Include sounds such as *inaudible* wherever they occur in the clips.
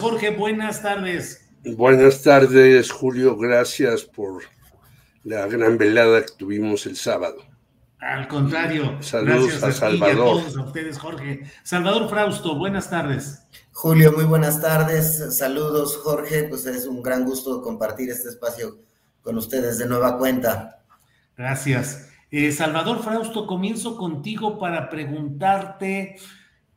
Jorge, buenas tardes. Buenas tardes, Julio. Gracias por la gran velada que tuvimos el sábado. Al contrario. Saludos gracias a y Salvador. a todos a ustedes, Jorge. Salvador Frausto, buenas tardes. Julio, muy buenas tardes. Saludos, Jorge. Pues es un gran gusto compartir este espacio con ustedes de nueva cuenta. Gracias. Eh, Salvador Frausto, comienzo contigo para preguntarte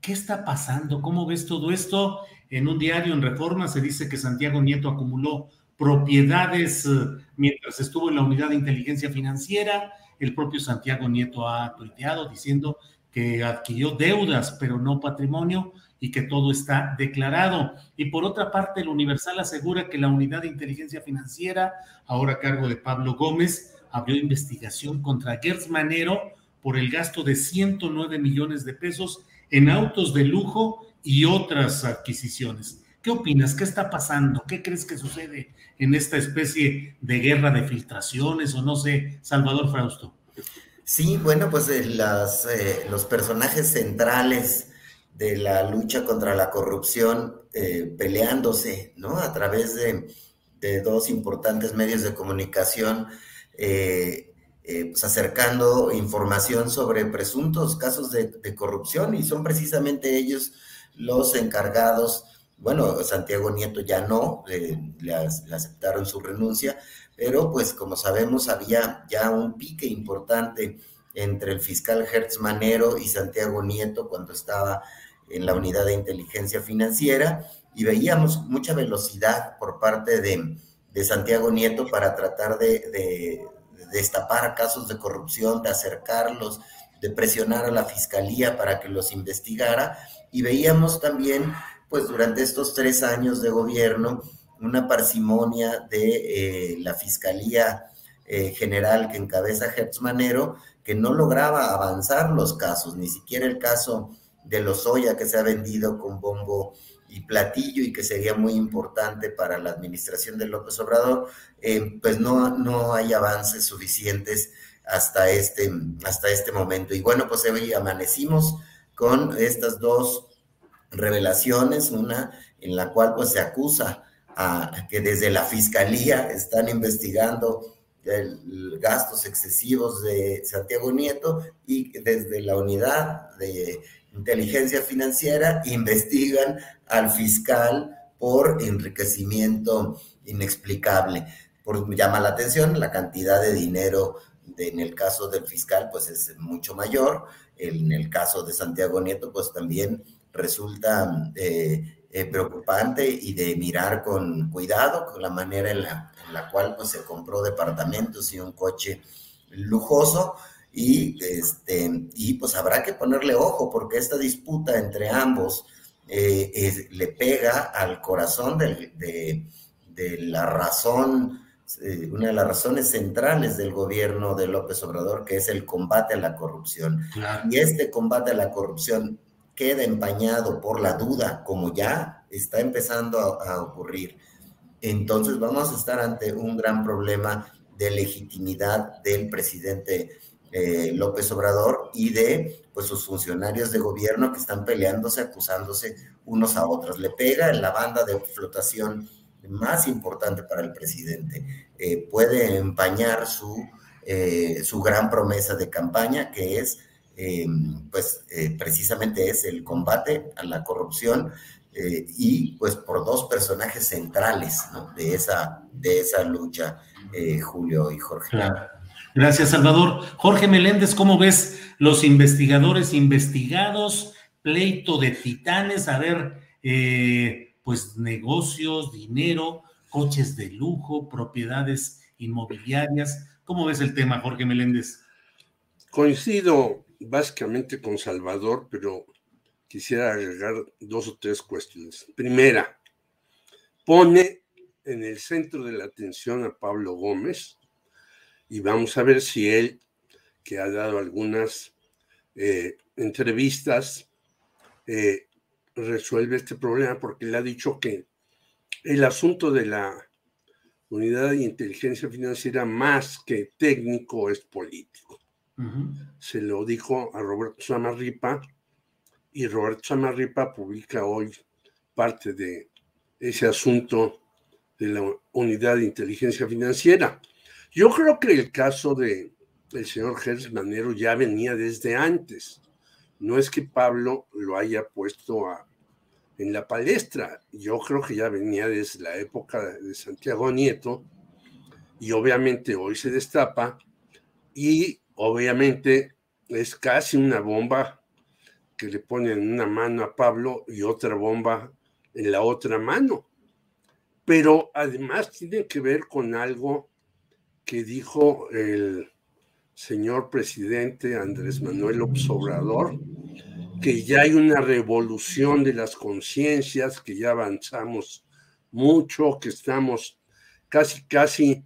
qué está pasando, cómo ves todo esto. En un diario en Reforma se dice que Santiago Nieto acumuló propiedades eh, mientras estuvo en la unidad de inteligencia financiera. El propio Santiago Nieto ha tuiteado diciendo que adquirió deudas, pero no patrimonio y que todo está declarado. Y por otra parte, el Universal asegura que la unidad de inteligencia financiera, ahora a cargo de Pablo Gómez, abrió investigación contra Gertz Manero por el gasto de 109 millones de pesos en autos de lujo y otras adquisiciones. ¿Qué opinas? ¿Qué está pasando? ¿Qué crees que sucede en esta especie de guerra de filtraciones o no sé, Salvador Frausto? Sí, bueno, pues eh, las, eh, los personajes centrales de la lucha contra la corrupción eh, peleándose, ¿no? A través de, dos importantes medios de comunicación, pues acercando información sobre presuntos casos de, corrupción y son precisamente ellos los encargados. Bueno, Santiago Nieto ya no, le, aceptaron su renuncia, pero pues como sabemos había ya un pique importante entre el fiscal Hertz Manero y Santiago Nieto cuando estaba en la unidad de inteligencia financiera y veíamos mucha velocidad por parte de, Santiago Nieto para tratar de, destapar casos de corrupción, de acercarlos, de presionar a la fiscalía para que los investigara. Y veíamos también, pues durante estos tres años de gobierno, una parsimonia de eh, la Fiscalía eh, General que encabeza Hertz Manero, que no lograba avanzar los casos, ni siquiera el caso de Lozoya que se ha vendido con bombo y platillo y que sería muy importante para la administración de López Obrador, eh, pues no, no hay avances suficientes hasta este, hasta este momento. Y bueno, pues hoy amanecimos con estas dos revelaciones, una en la cual pues se acusa a que desde la fiscalía están investigando el, gastos excesivos de Santiago Nieto y desde la unidad de inteligencia financiera investigan al fiscal por enriquecimiento inexplicable. Por, llama la atención la cantidad de dinero en el caso del fiscal pues es mucho mayor, en el caso de Santiago Nieto pues también resulta eh, eh, preocupante y de mirar con cuidado con la manera en la, en la cual pues se compró departamentos y un coche lujoso. Y, este, y pues habrá que ponerle ojo porque esta disputa entre ambos eh, es, le pega al corazón de, de, de la razón, eh, una de las razones centrales del gobierno de López Obrador, que es el combate a la corrupción. Claro. Y este combate a la corrupción queda empañado por la duda, como ya está empezando a, a ocurrir. Entonces vamos a estar ante un gran problema de legitimidad del presidente eh, López Obrador y de pues sus funcionarios de gobierno que están peleándose, acusándose unos a otros. Le pega en la banda de flotación más importante para el presidente, eh, puede empañar su, eh, gran promesa de campaña, que es, pues, precisamente es el combate a la corrupción y, pues, por dos personajes centrales de, esa, de esa lucha, Julio y Jorge. Gracias, Salvador. Jorge Meléndez, ¿cómo ves los investigadores investigados? Pleito de titanes, a ver, eh, pues negocios, dinero, coches de lujo, propiedades inmobiliarias. ¿Cómo ves el tema, Jorge Meléndez? Coincido básicamente con Salvador, pero quisiera agregar dos o tres cuestiones. Primera, pone en el centro de la atención a Pablo Gómez y vamos a ver si él, que ha dado algunas eh, entrevistas, eh, resuelve este problema porque le ha dicho que el asunto de la unidad de inteligencia financiera más que técnico es político. Se lo dijo a Roberto Samarripa y Roberto Samarripa publica hoy parte de ese asunto de la unidad de inteligencia financiera. Yo creo que el caso de el señor Gers Manero ya venía desde antes. No es que Pablo lo haya puesto en la palestra. Yo creo que ya venía desde la época de Santiago Nieto y obviamente hoy se destapa y obviamente es casi una bomba que le ponen en una mano a Pablo y otra bomba en la otra mano. Pero además tiene que ver con algo que dijo el señor presidente Andrés Manuel Obrador, que ya hay una revolución de las conciencias, que ya avanzamos mucho, que estamos casi, casi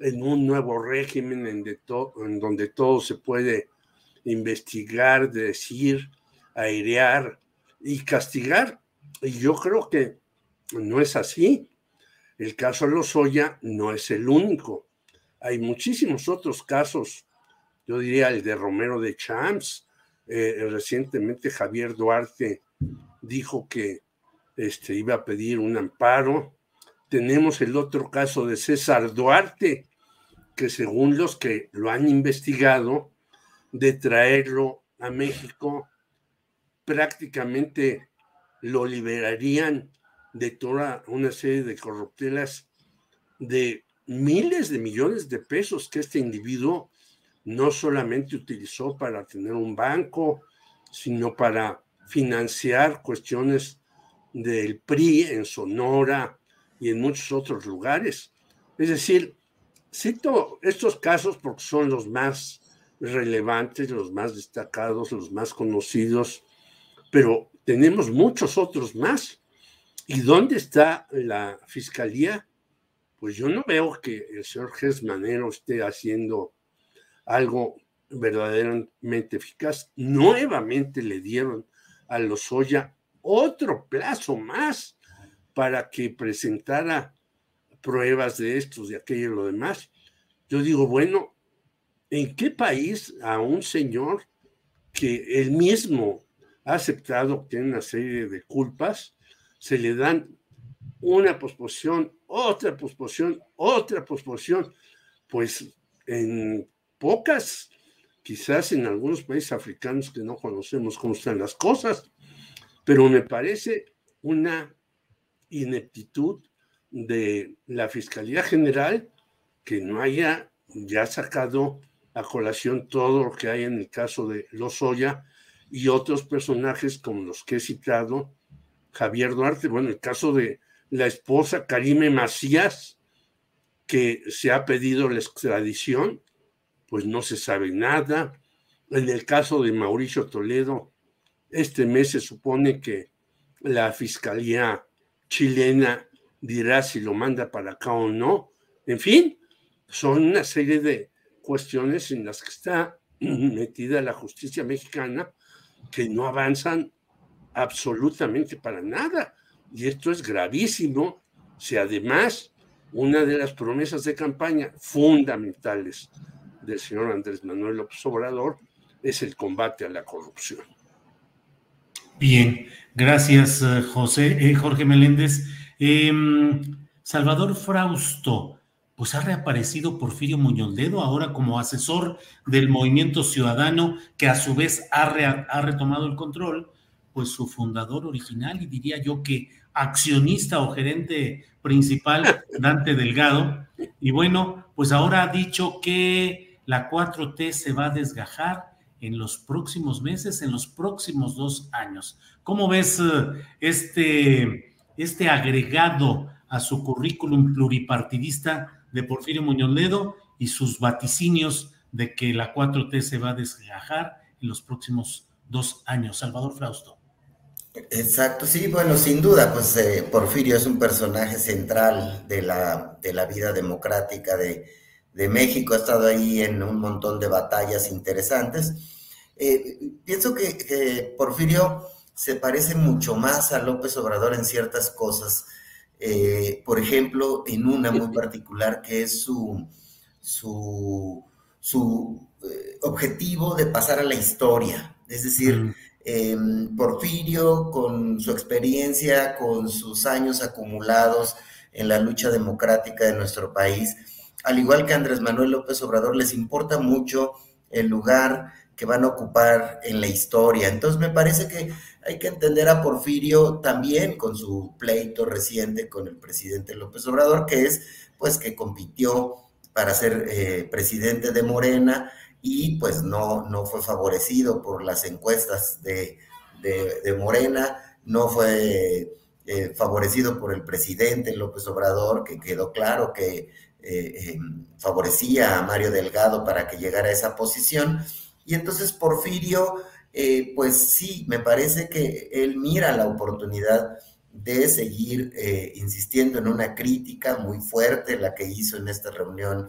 en un nuevo régimen en, en donde todo se puede investigar, decir, airear y castigar. Y yo creo que no es así. El caso de Lozoya no es el único. Hay muchísimos otros casos, yo diría el de Romero de Champs, eh, recientemente Javier Duarte dijo que este, iba a pedir un amparo. Tenemos el otro caso de César Duarte, que según los que lo han investigado, de traerlo a México, prácticamente lo liberarían de toda una serie de corruptelas de miles de millones de pesos que este individuo no solamente utilizó para tener un banco, sino para financiar cuestiones del PRI en Sonora y en muchos otros lugares. Es decir, cito estos casos porque son los más relevantes, los más destacados, los más conocidos, pero tenemos muchos otros más. ¿Y dónde está la fiscalía? pues yo no veo que el señor Manero esté haciendo algo verdaderamente eficaz. Nuevamente le dieron a Lozoya otro plazo más para que presentara pruebas de estos, de aquello y lo demás. Yo digo, bueno, ¿en qué país a un señor que él mismo ha aceptado que tiene una serie de culpas, se le dan una posposición, otra posposición, otra posposición, pues en pocas, quizás en algunos países africanos que no conocemos cómo están las cosas, pero me parece una ineptitud de la Fiscalía General que no haya ya sacado a colación todo lo que hay en el caso de Lozoya y otros personajes como los que he citado, Javier Duarte, bueno, el caso de la esposa Karime Macías, que se ha pedido la extradición, pues no se sabe nada. En el caso de Mauricio Toledo, este mes se supone que la Fiscalía chilena dirá si lo manda para acá o no. En fin, son una serie de cuestiones en las que está *clears throat* metida la justicia mexicana que no avanzan absolutamente para nada. Y esto es gravísimo si además una de las promesas de campaña fundamentales del señor Andrés Manuel López Obrador es el combate a la corrupción. Bien, gracias eh, José, eh, Jorge Meléndez. Em, Salvador Frausto, pues ha reaparecido Porfirio Muñoz Ledo ahora como asesor del movimiento ciudadano que a su vez ha, ha retomado el control, pues su fundador original y diría yo que accionista o gerente principal, Dante Delgado. Y bueno, pues ahora ha dicho que la 4T se va a desgajar en los próximos meses, en los próximos dos años. ¿Cómo ves eh, este, este agregado a su currículum pluripartidista de Porfirio Muñoz Ledo y sus vaticinios de que la 4T se va a desgajar en los próximos dos años? Salvador Frausto. Exacto, sí, bueno, sin duda, pues eh, Porfirio es un personaje central de la, de la vida democrática de, México, ha estado ahí en un montón de batallas interesantes. Eh, pienso que, Porfirio se parece mucho más a López Obrador en ciertas cosas, eh, por ejemplo, en una muy particular que es su, su, su objetivo de pasar a la historia, es decir, mm. Porfirio, con su experiencia, con sus años acumulados en la lucha democrática de nuestro país, al igual que Andrés Manuel López Obrador, les importa mucho el lugar que van a ocupar en la historia. Entonces me parece que hay que entender a Porfirio también con su pleito reciente con el presidente López Obrador, que es pues que compitió para ser eh, presidente de Morena y pues no, no fue favorecido por las encuestas de, Morena, no fue eh, favorecido por el presidente López Obrador, que quedó claro que eh, em, favorecía a Mario Delgado para que llegara a esa posición. Y entonces Porfirio, eh, pues sí, me parece que él mira la oportunidad de seguir insistiendo en una crítica muy fuerte, la que hizo en esta reunión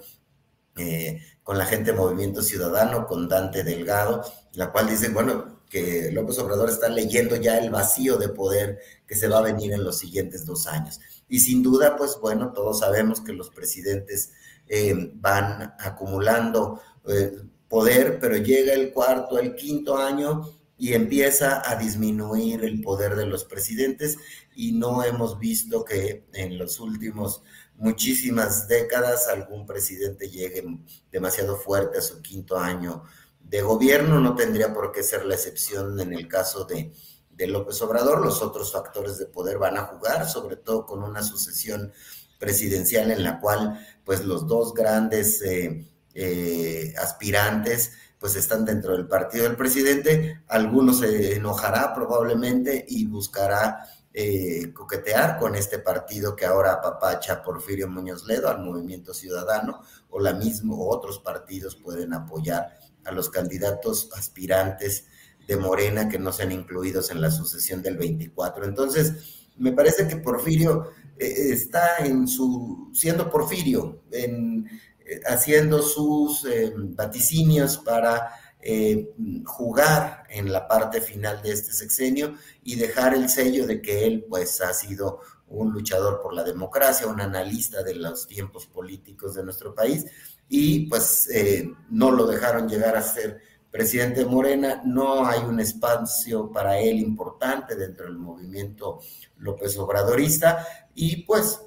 eh, con la gente de Movimiento Ciudadano, con Dante Delgado, la cual dice, bueno, que López Obrador está leyendo ya el vacío de poder que se va a venir en los siguientes dos años. Y sin duda, pues bueno, todos sabemos que los presidentes eh, van acumulando eh, poder, pero llega el cuarto, el quinto año y empieza a disminuir el poder de los presidentes y no hemos visto que en los últimos muchísimas décadas algún presidente llegue demasiado fuerte a su quinto año de gobierno, no tendría por qué ser la excepción en el caso de, López Obrador, los otros factores de poder van a jugar, sobre todo con una sucesión presidencial en la cual pues los dos grandes eh, eh, aspirantes pues están dentro del partido del presidente, algunos se enojará probablemente y buscará eh, coquetear con este partido que ahora apapacha Porfirio Muñoz Ledo al Movimiento Ciudadano o la misma o otros partidos pueden apoyar a los candidatos aspirantes de Morena que no sean incluidos en la sucesión del 24. Entonces, me parece que Porfirio eh, está en su siendo Porfirio, en, eh, haciendo sus vaticinios para eh, jugar en la parte final de este sexenio y dejar el sello de que él pues ha sido un luchador por la democracia, un analista de los tiempos políticos de nuestro país y pues eh, no lo dejaron llegar a ser presidente de Morena, no hay un espacio para él importante dentro del movimiento López Obradorista y pues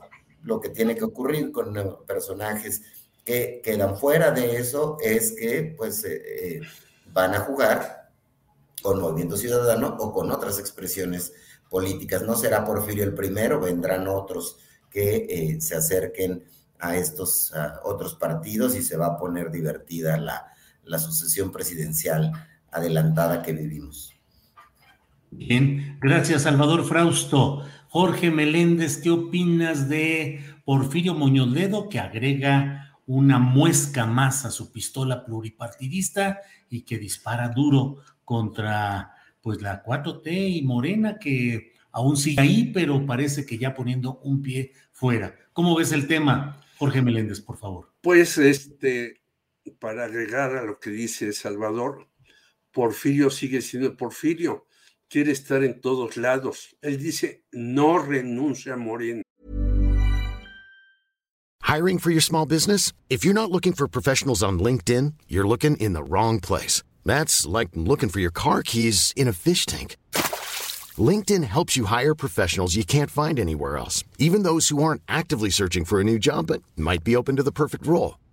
lo que tiene que ocurrir con personajes que quedan fuera de eso es que pues eh, van a jugar con Movimiento Ciudadano o con otras expresiones políticas. No será Porfirio el primero, vendrán otros que eh, se acerquen a estos otros partidos y se va a poner divertida la, la sucesión presidencial adelantada que vivimos. Bien, gracias Salvador Frausto. Jorge Meléndez, ¿qué opinas de Porfirio Muñoz Ledo que agrega una muesca más a su pistola pluripartidista y que dispara duro contra pues la 4T y Morena que aún sigue ahí, pero parece que ya poniendo un pie fuera. ¿Cómo ves el tema, Jorge Meléndez, por favor? Pues este, para agregar a lo que dice Salvador, Porfirio sigue siendo Porfirio, quiere estar en todos lados. Él dice, no renuncia a Morena. Hiring for your small business? If you're not looking for professionals on LinkedIn, you're looking in the wrong place. That's like looking for your car keys in a fish tank. LinkedIn helps you hire professionals you can't find anywhere else, even those who aren't actively searching for a new job but might be open to the perfect role.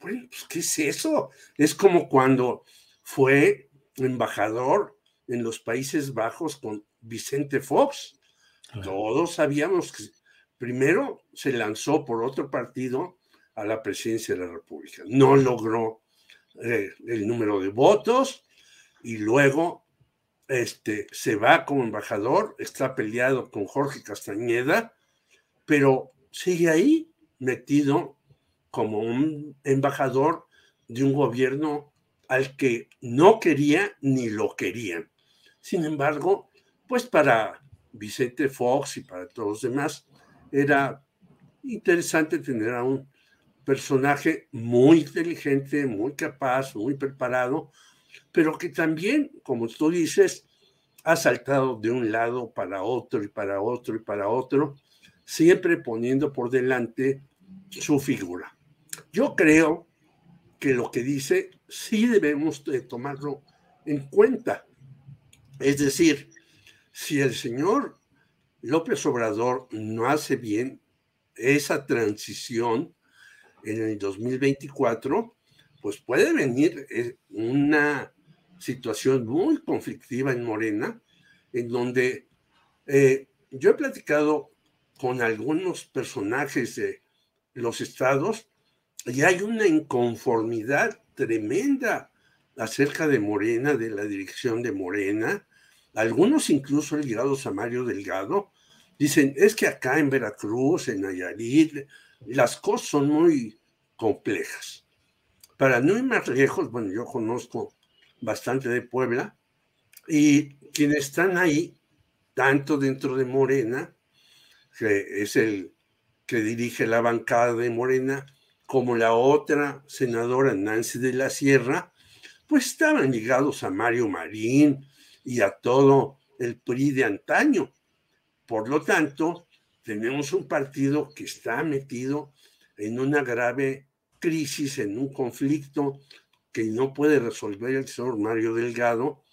Bueno, pues, ¿qué es eso? Es como cuando fue embajador en los Países Bajos con Vicente Fox. Todos sabíamos que primero se lanzó por otro partido a la presidencia de la República. No logró eh, el número de votos y luego este, se va como embajador, está peleado con Jorge Castañeda, pero sigue ahí metido como un embajador de un gobierno al que no quería ni lo querían. Sin embargo, pues para Vicente Fox y para todos los demás era interesante tener a un personaje muy inteligente, muy capaz, muy preparado, pero que también, como tú dices, ha saltado de un lado para otro y para otro y para otro, siempre poniendo por delante su figura. Yo creo que lo que dice sí debemos de tomarlo en cuenta. Es decir, si el señor López Obrador no hace bien esa transición en el 2024, pues puede venir eh, una situación muy conflictiva en Morena, en donde eh, yo he platicado con algunos personajes de los estados y hay una inconformidad tremenda acerca de Morena, de la dirección de Morena. Algunos incluso ligados a Mario Delgado dicen, es que acá en Veracruz, en Nayarit, las cosas son muy complejas. Para no ir más lejos, bueno, yo conozco bastante de Puebla y quienes están ahí, tanto dentro de Morena, que es el que dirige la bancada de Morena, como la otra senadora Nancy de la Sierra, pues estaban ligados a Mario Marín y a todo el PRI de antaño. Por lo tanto, tenemos un partido que está metido en una grave crisis, en un conflicto que no puede resolver el señor Mario Delgado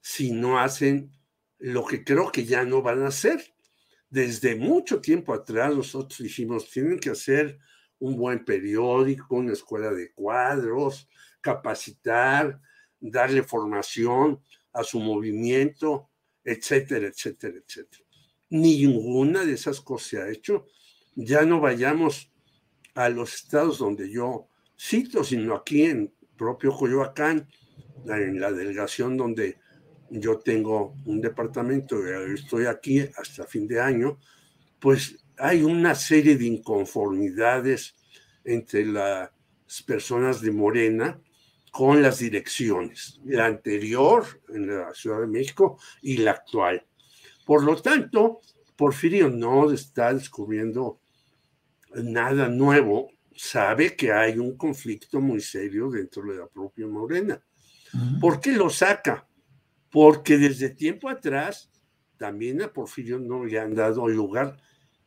si no hacen lo que creo que ya no van a hacer. Desde mucho tiempo atrás nosotros dijimos, tienen que hacer un buen periódico, una escuela de cuadros, capacitar, darle formación a su movimiento, etcétera, etcétera, etcétera. Ninguna de esas cosas se ha hecho. Ya no vayamos a los estados donde yo cito, sino aquí en propio Coyoacán, en la delegación donde yo tengo un departamento, estoy aquí hasta fin de año, pues hay una serie de inconformidades entre las personas de Morena con las direcciones, la anterior en la Ciudad de México y la actual. Por lo tanto, Porfirio no está descubriendo nada nuevo, sabe que hay un conflicto muy serio dentro de la propia Morena. ¿Por qué lo saca? Porque desde tiempo atrás también a Porfirio no le han dado lugar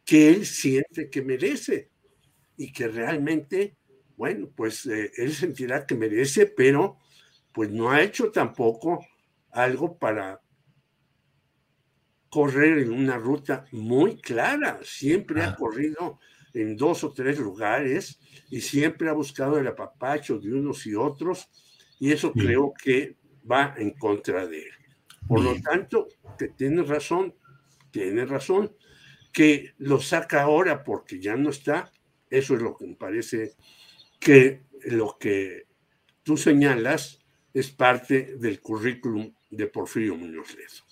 que él siente que merece y que realmente, bueno, pues eh, él sentirá que merece, pero pues no ha hecho tampoco algo para correr en una ruta muy clara. Siempre ha ah. corrido en dos o tres lugares y siempre ha buscado el apapacho de unos y otros y eso creo que va en contra de él. Por lo tanto, que tiene razón, tiene razón, que lo saca ahora porque ya no está, eso es lo que me parece que lo que tú señalas es parte del currículum de Porfirio Muñoz Ledo.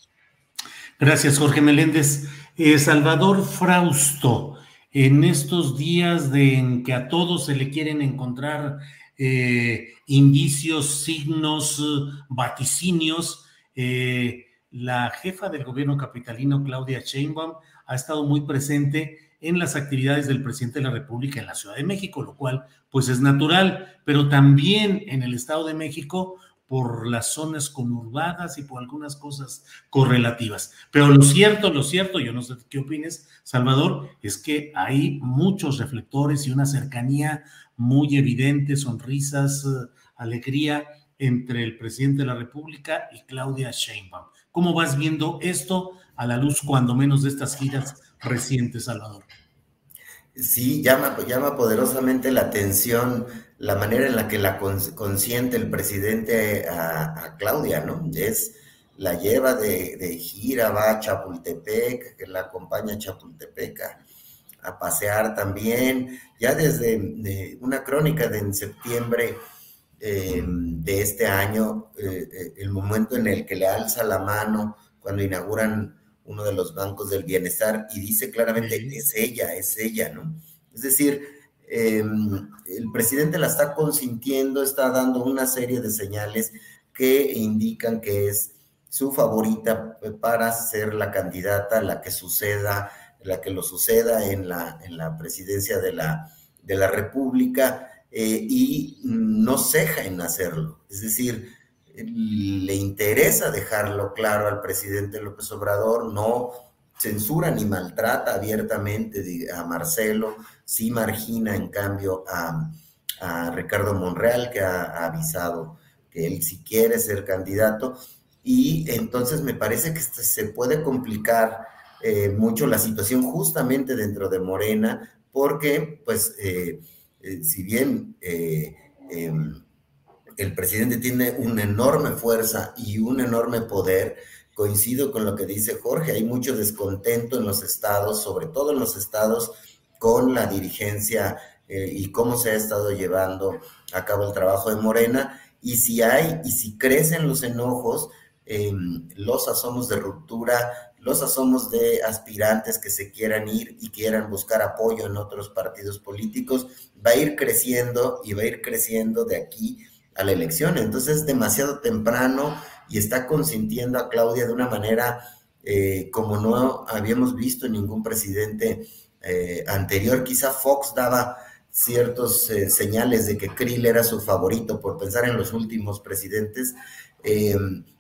Gracias, Jorge Meléndez. Eh, Salvador Frausto, en estos días de en que a todos se le quieren encontrar eh, indicios, signos, vaticinios, eh, la jefa del gobierno capitalino, Claudia Sheinbaum, ha estado muy presente en las actividades del presidente de la República en la Ciudad de México, lo cual pues es natural, pero también en el Estado de México por las zonas conurbadas y por algunas cosas correlativas. Pero lo cierto, lo cierto, yo no sé qué opines, Salvador, es que hay muchos reflectores y una cercanía muy evidente, sonrisas, alegría entre el presidente de la República y Claudia Sheinbaum. ¿Cómo vas viendo esto a la luz, cuando menos, de estas giras recientes, Salvador? Sí, llama, llama poderosamente la atención la manera en la que la consiente el presidente a, Claudia, ¿no? Es, la lleva de, gira, va a Chapultepec, que la acompaña a Chapultepec a, pasear también, ya desde una crónica de en septiembre eh, de este año, eh, eh, el momento en el que le alza la mano cuando inauguran uno de los bancos del bienestar y dice claramente, es ella, es ella, ¿no? Es decir, Em, el presidente la está consintiendo, está dando una serie de señales que indican que es su favorita para ser la candidata, la que suceda, la que lo suceda en la, en la presidencia de la, de la República eh, y no ceja en hacerlo. Es decir, le interesa dejarlo claro al presidente López Obrador, no censura ni maltrata abiertamente a Marcelo, sí margina en cambio a, Ricardo Monreal, que ha, avisado que él si quiere ser candidato, y entonces me parece que este, se puede complicar eh, mucho la situación justamente dentro de Morena, porque pues eh, eh, si bien em, el presidente tiene una enorme fuerza y un enorme poder, coincido con lo que dice Jorge, hay mucho descontento en los estados, sobre todo en los estados, con la dirigencia eh, y cómo se ha estado llevando a cabo el trabajo de Morena. Y si hay, y si crecen los enojos, em, los asomos de ruptura, los asomos de aspirantes que se quieran ir y quieran buscar apoyo en otros partidos políticos, va a ir creciendo y va a ir creciendo de aquí a la elección. Entonces es demasiado temprano y está consintiendo a Claudia de una manera eh, como no habíamos visto en ningún presidente eh, anterior. Quizá Fox daba ciertos eh, señales de que Krill era su favorito por pensar en los últimos presidentes,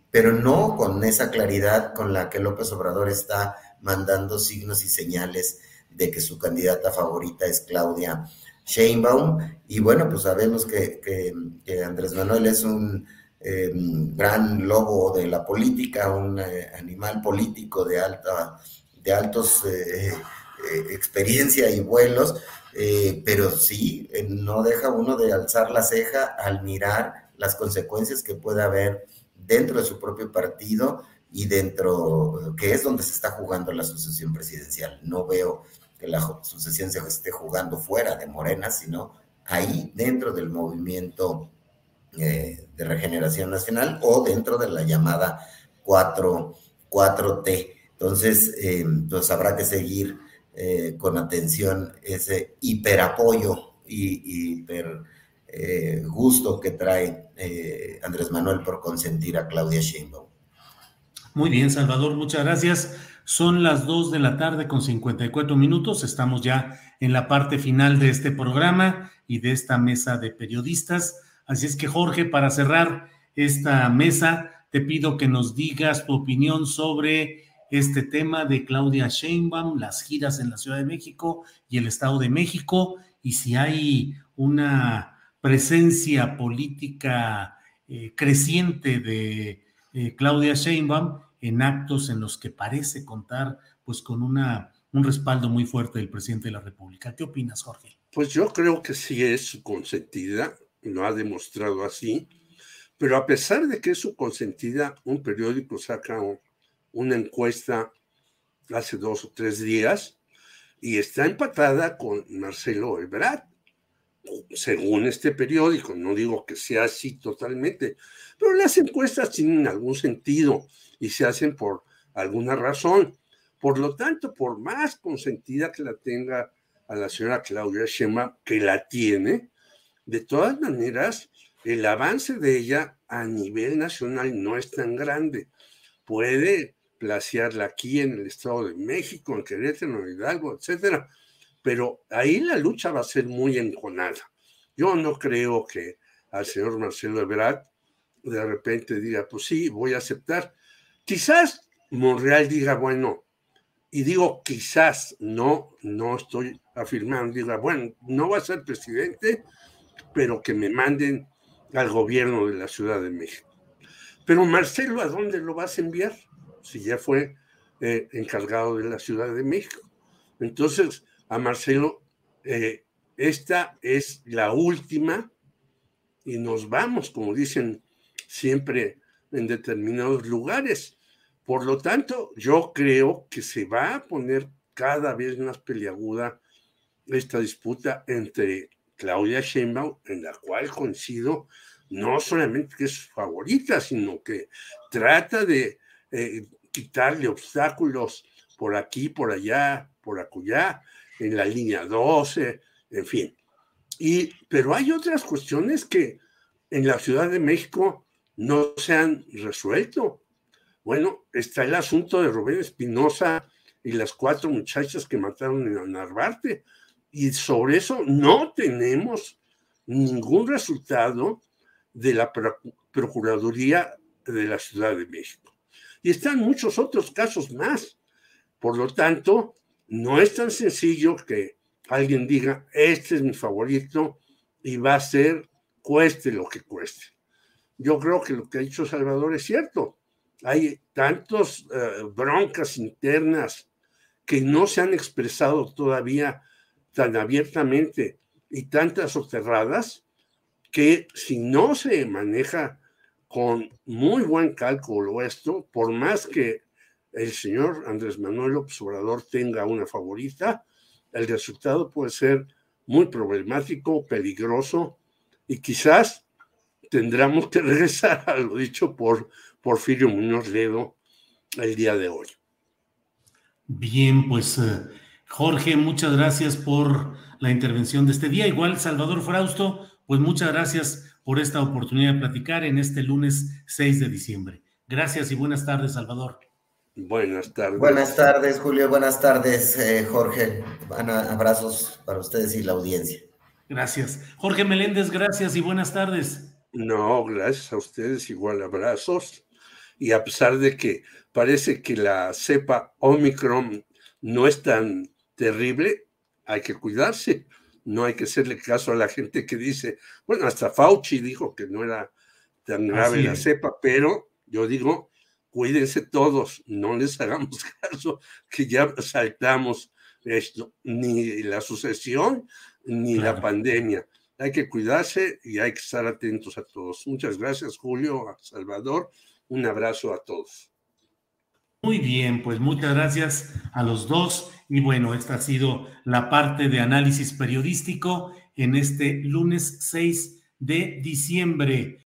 pero no con esa claridad con la que López Obrador está mandando signos y señales de que su candidata favorita es Claudia Sheinbaum. Y bueno, pues sabemos que Andrés Manuel es un eh, gran lobo de la política, un eh, animal político de alta, de altos eh, experiencia y vuelos, pero sí, no deja uno de alzar la ceja al mirar las consecuencias que puede haber dentro de su propio partido y dentro, que es donde se está jugando la sucesión presidencial. No veo que la sucesión se esté jugando fuera de Morena, sino ahí dentro del movimiento eh, de regeneración nacional o dentro de la llamada 4, 4T. Entonces, eh, pues habrá que seguir eh, con atención ese hiperapoyo y hiper gusto que trae Andrés Manuel por consentir a Claudia Sheinbaum. Muy bien, Salvador, muchas gracias. Son las 2 de la tarde con 54 minutos. Estamos ya en la parte final de este programa y de esta mesa de periodistas. Así es que Jorge, para cerrar esta mesa, te pido que nos digas tu opinión sobre este tema de Claudia Sheinbaum, las giras en la Ciudad de México y el Estado de México, y si hay una presencia política eh, creciente de eh, Claudia Sheinbaum en actos en los que parece contar pues con una, un respaldo muy fuerte del presidente de la República. ¿Qué opinas, Jorge? Pues yo creo que sí es consentida lo ha demostrado así, pero a pesar de que es su consentida, un periódico saca una encuesta hace dos o tres días y está empatada con Marcelo Ebrard. según este periódico, no digo que sea así totalmente, pero las encuestas tienen algún sentido y se hacen por alguna razón. Por lo tanto, por más consentida que la tenga a la señora Claudia Shema, que la tiene, de todas maneras, el avance de ella a nivel nacional no es tan grande. Puede placearla aquí en el Estado de México, en Querétaro, en Hidalgo, etcétera, pero ahí la lucha va a ser muy enconada. Yo no creo que al señor Marcelo Ebrard de repente diga, pues sí, voy a aceptar. Quizás Monreal diga, bueno, y digo quizás, no, no estoy afirmando, diga, bueno, no va a ser presidente, pero que me manden al gobierno de la Ciudad de México. Pero Marcelo, ¿a dónde lo vas a enviar? Si ya fue eh, encargado de la Ciudad de México. Entonces, a Marcelo, eh, esta es la última y nos vamos, como dicen siempre en determinados lugares. Por lo tanto, yo creo que se va a poner cada vez más peliaguda esta disputa entre Claudia Sheinbaum, en la cual coincido no solamente que es favorita, sino que trata de eh, quitarle obstáculos por aquí, por allá, por acullá, en la línea 12, en fin. Y, pero hay otras cuestiones que en la Ciudad de México no se han resuelto. Bueno, está el asunto de Rubén Espinosa y las cuatro muchachas que mataron en Narvarte. Y sobre eso no tenemos ningún resultado de la Procuraduría de la Ciudad de México. Y están muchos otros casos más. Por lo tanto, no es tan sencillo que alguien diga, este es mi favorito y va a ser cueste lo que cueste. Yo creo que lo que ha dicho Salvador es cierto. Hay tantas eh, broncas internas que no se han expresado todavía tan abiertamente y tantas soterradas que si no se maneja con muy buen cálculo esto, por más que el señor Andrés Manuel Obrador tenga una favorita, el resultado puede ser muy problemático, peligroso y quizás tendremos que *laughs* regresar a lo dicho por Porfirio Muñoz Ledo el día de hoy. Bien, pues eh, Jorge, muchas gracias por la intervención de este día. Igual, Salvador Frausto, pues muchas gracias por esta oportunidad de platicar en este lunes 6 de diciembre. Gracias y buenas tardes, Salvador. Buenas tardes. Buenas tardes, Julio. Buenas tardes, eh, Jorge. Abrazos para ustedes y la audiencia. Gracias. Jorge Meléndez, gracias y buenas tardes. No, gracias a ustedes, igual abrazos. Y a pesar de que parece que la cepa Omicron no es tan terrible, hay que cuidarse. No hay que hacerle caso a la gente que dice, bueno, hasta Fauci dijo que no era tan grave la cepa, pero yo digo, cuídense todos, no les *laughs* hagamos caso, que ya saltamos esto, ni la sucesión, ni la pandemia. Hay que cuidarse y hay que estar atentos a todos. Muchas gracias, Julio, a Salvador. Un abrazo a todos. Muy bien, pues muchas gracias a los dos. Y bueno, esta ha sido la parte de análisis periodístico en este lunes 6 de diciembre.